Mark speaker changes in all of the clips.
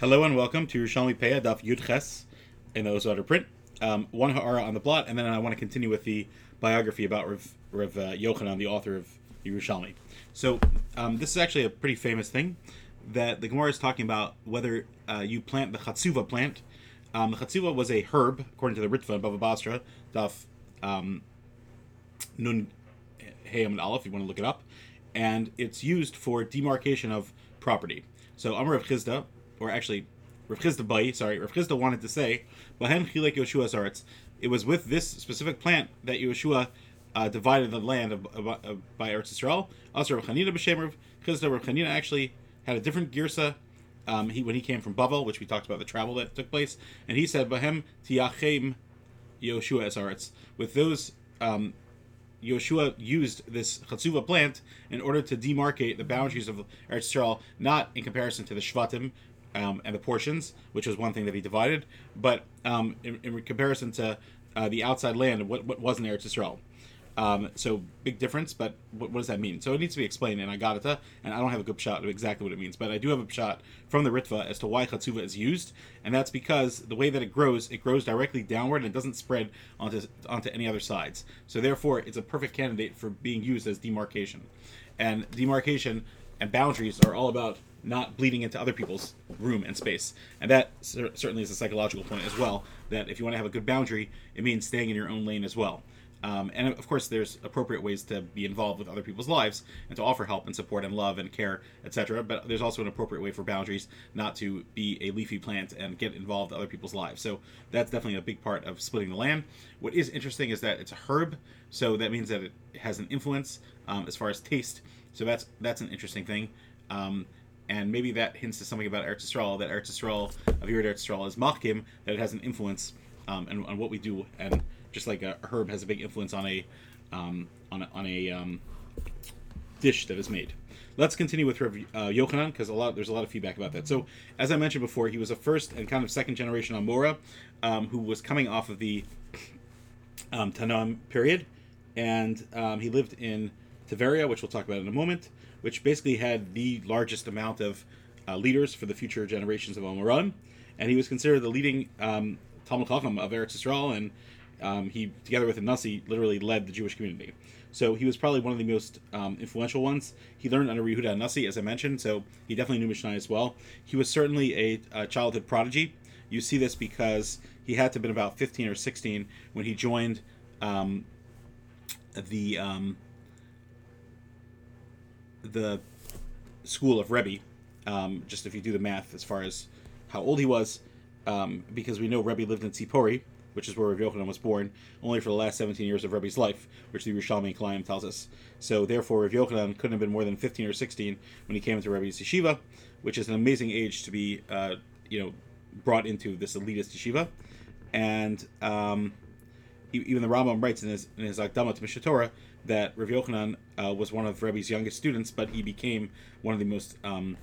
Speaker 1: Hello and welcome to Yerushalmi Peah Daf Yud Ches in the Ozotter print. Um, one ha'ara on the plot, and then I want to continue with the biography about Rav, Rav uh, Yochanan, the author of Yerushalmi. So um, this is actually a pretty famous thing that the Gemara is talking about whether uh, you plant the Chatzuva plant. Um, the Chatzuva was a herb, according to the Ritva in Bava Basra, Daf um, Nun Hayam and Aleph, if you want to look it up, and it's used for demarcation of property. So Amr of Chizda, or actually Rav Chizda Bai, sorry, Rav Chizda wanted to say, Bahem Chilek Yoshua's arts. It was with this specific plant that Yoshua uh, divided the land of, of, of, by Eretz Yisrael. Also, Rav Chanina b'Shem Rav Chizda, Rav Chanina actually had a different girsa um, he, when he came from Bavel, which we talked about the travel that took place, and he said, Bahem Tiachem Yoshua arts. With those um, Yoshua used this Chatzuva plant in order to demarcate the boundaries of Eretz Yisrael, not in comparison to the Shvatim um, and the portions, which was one thing that he divided, but um, in, in, comparison to uh, the outside land, what, what wasn't Eretz Yisrael. Um, so big difference, but what, what, does that mean? So it needs to be explained, and I got it, uh, and I don't have a good shot of exactly what it means, but I do have a shot from the Ritva as to why Chatzuva is used, and that's because the way that it grows, it grows directly downward and it doesn't spread onto onto any other sides. So therefore, it's a perfect candidate for being used as demarcation, and demarcation and boundaries are all about not bleeding into other people's room and space. And that cer- certainly is a psychological point as well. That if you want to have a good boundary, it means staying in your own lane as well. Um, and of course, there's appropriate ways to be involved with other people's lives and to offer help and support and love and care, etc. But there's also an appropriate way for boundaries not to be a leafy plant and get involved in other people's lives. So that's definitely a big part of splitting the land. What is interesting is that it's a herb, so that means that it has an influence um, as far as taste. So that's that's an interesting thing. Um, and maybe that hints to something about Eretz Yisrael, that Eretz Yisrael, of Eretz Yisrael is machkim, that it has an influence um, and on what we do and just like a herb has a big influence on a um, on a, on a um, dish that is made. Let's continue with Rav uh, Yochanan because a lot there's a lot of feedback about that. So as I mentioned before, he was a first and kind of second generation Amora um, who was coming off of the um, Tannaim period, and um, he lived in Tiberia, which we'll talk about in a moment, which basically had the largest amount of uh, leaders for the future generations of Amoraim, and he was considered the leading um, Talmud Chacham of Eretz Yisrael and um, he, together with Nasi, literally led the Jewish community. So he was probably one of the most um, influential ones. He learned under Yehuda Nasi, as I mentioned, so he definitely knew Mishnah as well. He was certainly a, a, childhood prodigy. You see this because he had to have been about 15 or 16 when he joined um, the um, the school of Rebbe. Um, just if you do the math as far as how old he was, um, because we know Rebbe lived in Tzipori, which is where Rav Yochanan was born, only for the last 17 years of Rebbe's life, which the Yerushalmi Kilayim tells us. So therefore, Rav Yochanan couldn't have been more than 15 or 16 when he came into Rebbe's yeshiva, which is an amazing age to be, uh, you know, brought into this elitist yeshiva. And um, even the Rambam writes in his in his Akdama to Mishneh Torah that Rav Yochanan uh, was one of Rebbe's youngest students, but he became one of the most um,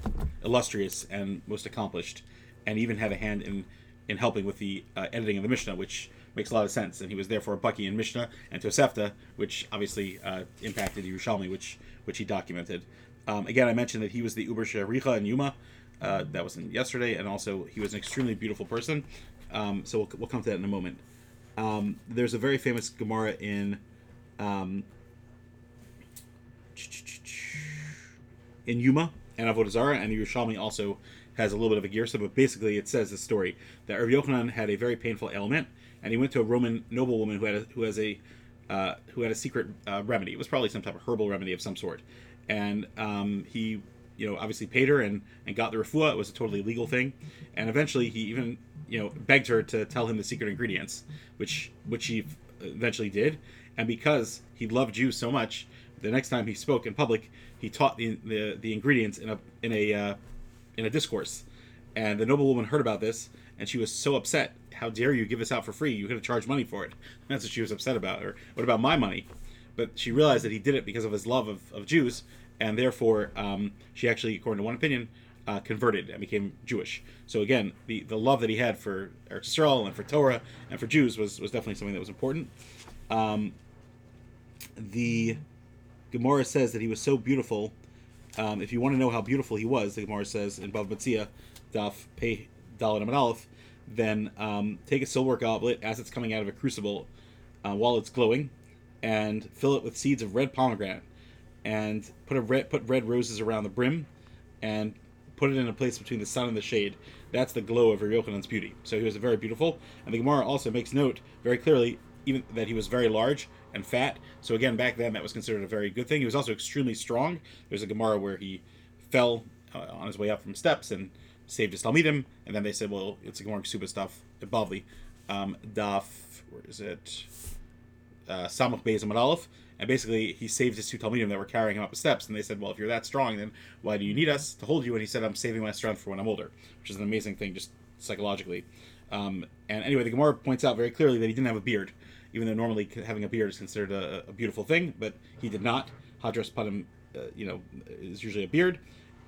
Speaker 1: illustrious and most accomplished, and even had a hand in in helping with the uh, editing of the Mishnah, which makes a lot of sense. And he was therefore a baki in Mishnah and Tosefta, which obviously uh, impacted Yerushalmi, which which he documented. Um, again, I mentioned that he was the Uber Shericha in Yuma. Uh, that was in yesterday, and also he was an extremely beautiful person. Um, so we'll, we'll, come to that in a moment. Um, there's a very famous Gemara in um, in Yuma and Avodah Zarah, and Yerushalmi also has a little bit of a girsa, but basically it says the story that Rav Yochanan had a very painful ailment, and he went to a Roman noblewoman who had a, who has a uh, who had a secret uh, remedy. It was probably some type of herbal remedy of some sort, and um, he you know obviously paid her and and got the refuah. It was a totally legal thing, and eventually he even you know begged her to tell him the secret ingredients, which which he eventually did, and because he loved Jews so much, the next time he spoke in public, he taught the the, the ingredients in a in a uh, in a discourse. And the noblewoman heard about this, and she was so upset. How dare you give this out for free? You could have charged money for it. That's what she was upset about. Or what about my money? But she realized that he did it because of his love of, of Jews, and therefore um, she actually, according to one opinion, uh, converted and became Jewish. So again, the, the love that he had for Eretz Yisrael and for Torah and for Jews was, was definitely something that was important. Um, the Gemara says that he was so beautiful um, if you want to know how beautiful he was, the Gemara says in Bava Metzia, Daf Pei Amid Aleph, then um, take a silver goblet as it's coming out of a crucible uh, while it's glowing, and fill it with seeds of red pomegranate, and put a red put red roses around the brim, and put it in a place between the sun and the shade. That's the glow of Yochanan's beauty. So he was very beautiful, and the Gemara also makes note very clearly even that he was very large and fat. So again, back then that was considered a very good thing. He was also extremely strong. There's a Gemara where he fell uh, on his way up from steps and saved his Talmidim, and then they said, well, it's a Gemara Ksuba stuff Bavli. Um, Daf, where is it? Uh, Samach Beis Aleph. And basically, he saved his two Talmidim that were carrying him up the steps. And they said, well, if you're that strong, then why do you need us to hold you? And he said, I'm saving my strength for when I'm older, which is an amazing thing just psychologically. Um, and anyway, the Gemara points out very clearly that he didn't have a beard, even though normally having a beard is considered a, a beautiful thing, but he did not. Hadras Panim, uh, you know, is usually a beard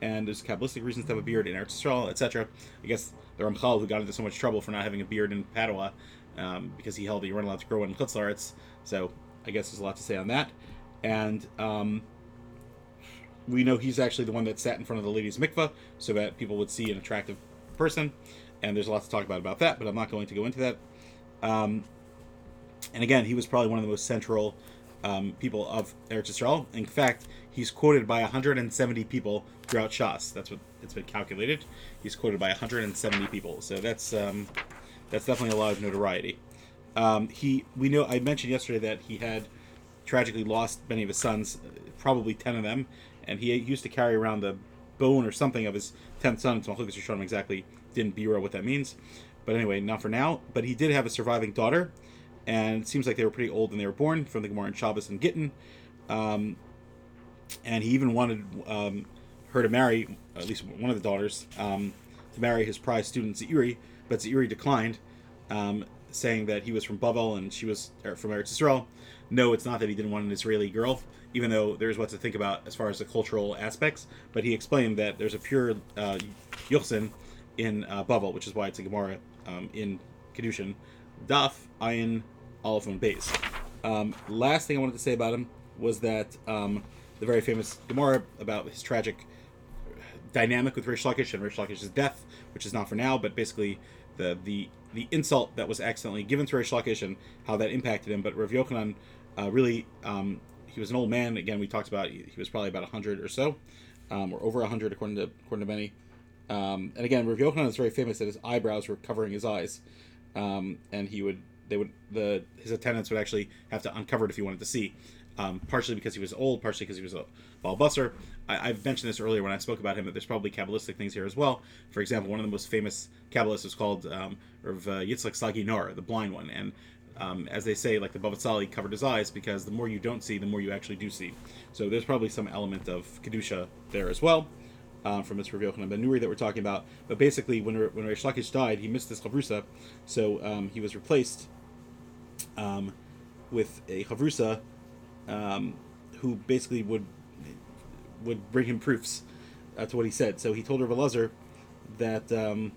Speaker 1: and there's Kabbalistic reasons to have a beard in Eretz Yisrael, etc. I guess the Ramchal, who got into so much trouble for not having a beard in Padua, um, because he held that you weren't allowed to grow one in Chutzlaretz, so I guess there's a lot to say on that. And um, we know he's actually the one that sat in front of the ladies' mikvah, so that people would see an attractive person, and there's a lot to talk about about that, but I'm not going to go into that. Um, and again, he was probably one of the most central um, people of Eretz Yisrael. In fact, he's quoted by 170 people throughout Shas. That's what it's been calculated. He's quoted by 170 people, so that's um, that's definitely a lot of notoriety. Um, he, we know, I mentioned yesterday that he had tragically lost many of his sons, probably 10 of them, and he used to carry around the bone or something of his 10th son. So Malchus Yisrael exactly didn't bureau what that means, but anyway, not for now. But he did have a surviving daughter and it seems like they were pretty old when they were born from the Gemara in Shabbos and Gittin. Um, and he even wanted um, her to marry, at least one of the daughters, um, to marry his prize student Zeiri, but Zeiri declined, um, saying that he was from Bavel and she was from Eretz Yisrael. No, it's not that he didn't want an Israeli girl, even though there's what to think about as far as the cultural aspects. But he explained that there's a pure uh, Yuchsin in uh, Bavel, which is why it's a Gemara um, in Kedushin. Daf Ayin Aleph and Beis. Um, last thing I wanted to say about him was that um, the very famous Gemara about his tragic dynamic with Rish Lakish and Rish Lakish's death, which is not for now, but basically the the the insult that was accidentally given to Rish Lakish and how that impacted him. But Rav Yochanan uh, really, um, he was an old man. Again, we talked about he was probably about hundred or so, um, or over hundred according to according to many. Um, and again, Rav Yochanan is very famous that his eyebrows were covering his eyes, um, and he would they would the his attendants would actually have to uncover it if he wanted to see. Um, partially because he was old, partially because he was a ball busser. I, have mentioned this earlier when I spoke about him that there's probably Kabbalistic things here as well. For example, one of the most famous Kabbalists is called um, Rav uh, Yitzchak Sagi Nahor, the blind one. And um, as they say, like the Baba Sali covered his eyes because the more you don't see, the more you actually do see. So there's probably some element of Kedusha there as well. Um, from this Rav Yochanan Ben Nuri that we're talking about, but basically, when when Reish Lakish died, he missed this chavrusa, so um, he was replaced um, with a Havrusa um, who basically would would bring him proofs uh, to what he said. So he told Elazar that um,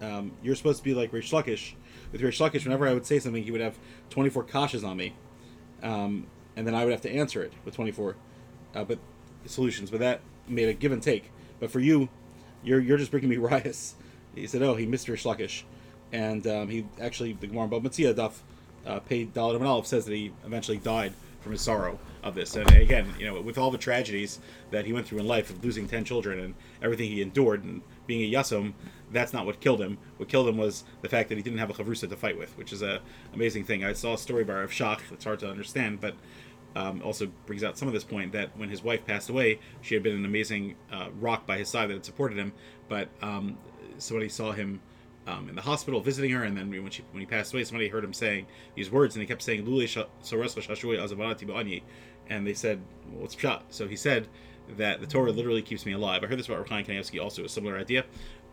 Speaker 1: um, you're supposed to be like Rish Lakish. With Rish Lakish, whenever I would say something, he would have 24 kashas on me, um, and then I would have to answer it with 24 uh, but solutions. But that made a give and take. But for you, you're you're just bringing me rias. He said, "Oh, he missed Rish Lakish." and um, he actually the Gemara Bava Metzia Duff uh, paid Aleph says that he eventually died from his sorrow of this. And again, you know, with all the tragedies that he went through in life of losing ten children and everything he endured and being a yasum, that's not what killed him. What killed him was the fact that he didn't have a chavrusa to fight with, which is a amazing thing. I saw a story by Rav Shach. It's hard to understand, but um, also brings out some of this point that when his wife passed away, she had been an amazing uh, rock by his side that had supported him. But um, somebody saw him um, in the hospital visiting her, and then when she when he passed away, somebody heard him saying these words, and he kept saying "Lule shashui and they said, well, "What's shot?" So he said that the Torah literally keeps me alive. I heard this about Reb Chaim Kanievsky, also a similar idea,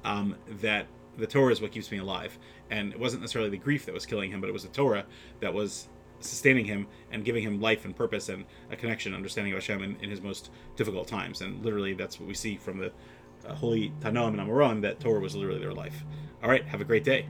Speaker 1: um, that the Torah is what keeps me alive, and it wasn't necessarily the grief that was killing him, but it was the Torah that was sustaining him and giving him life and purpose and a connection, understanding of Hashem in, in his most difficult times. And literally, that's what we see from the uh, holy Tannaim and Amoraim, that Torah was literally their life. All right, have a great day.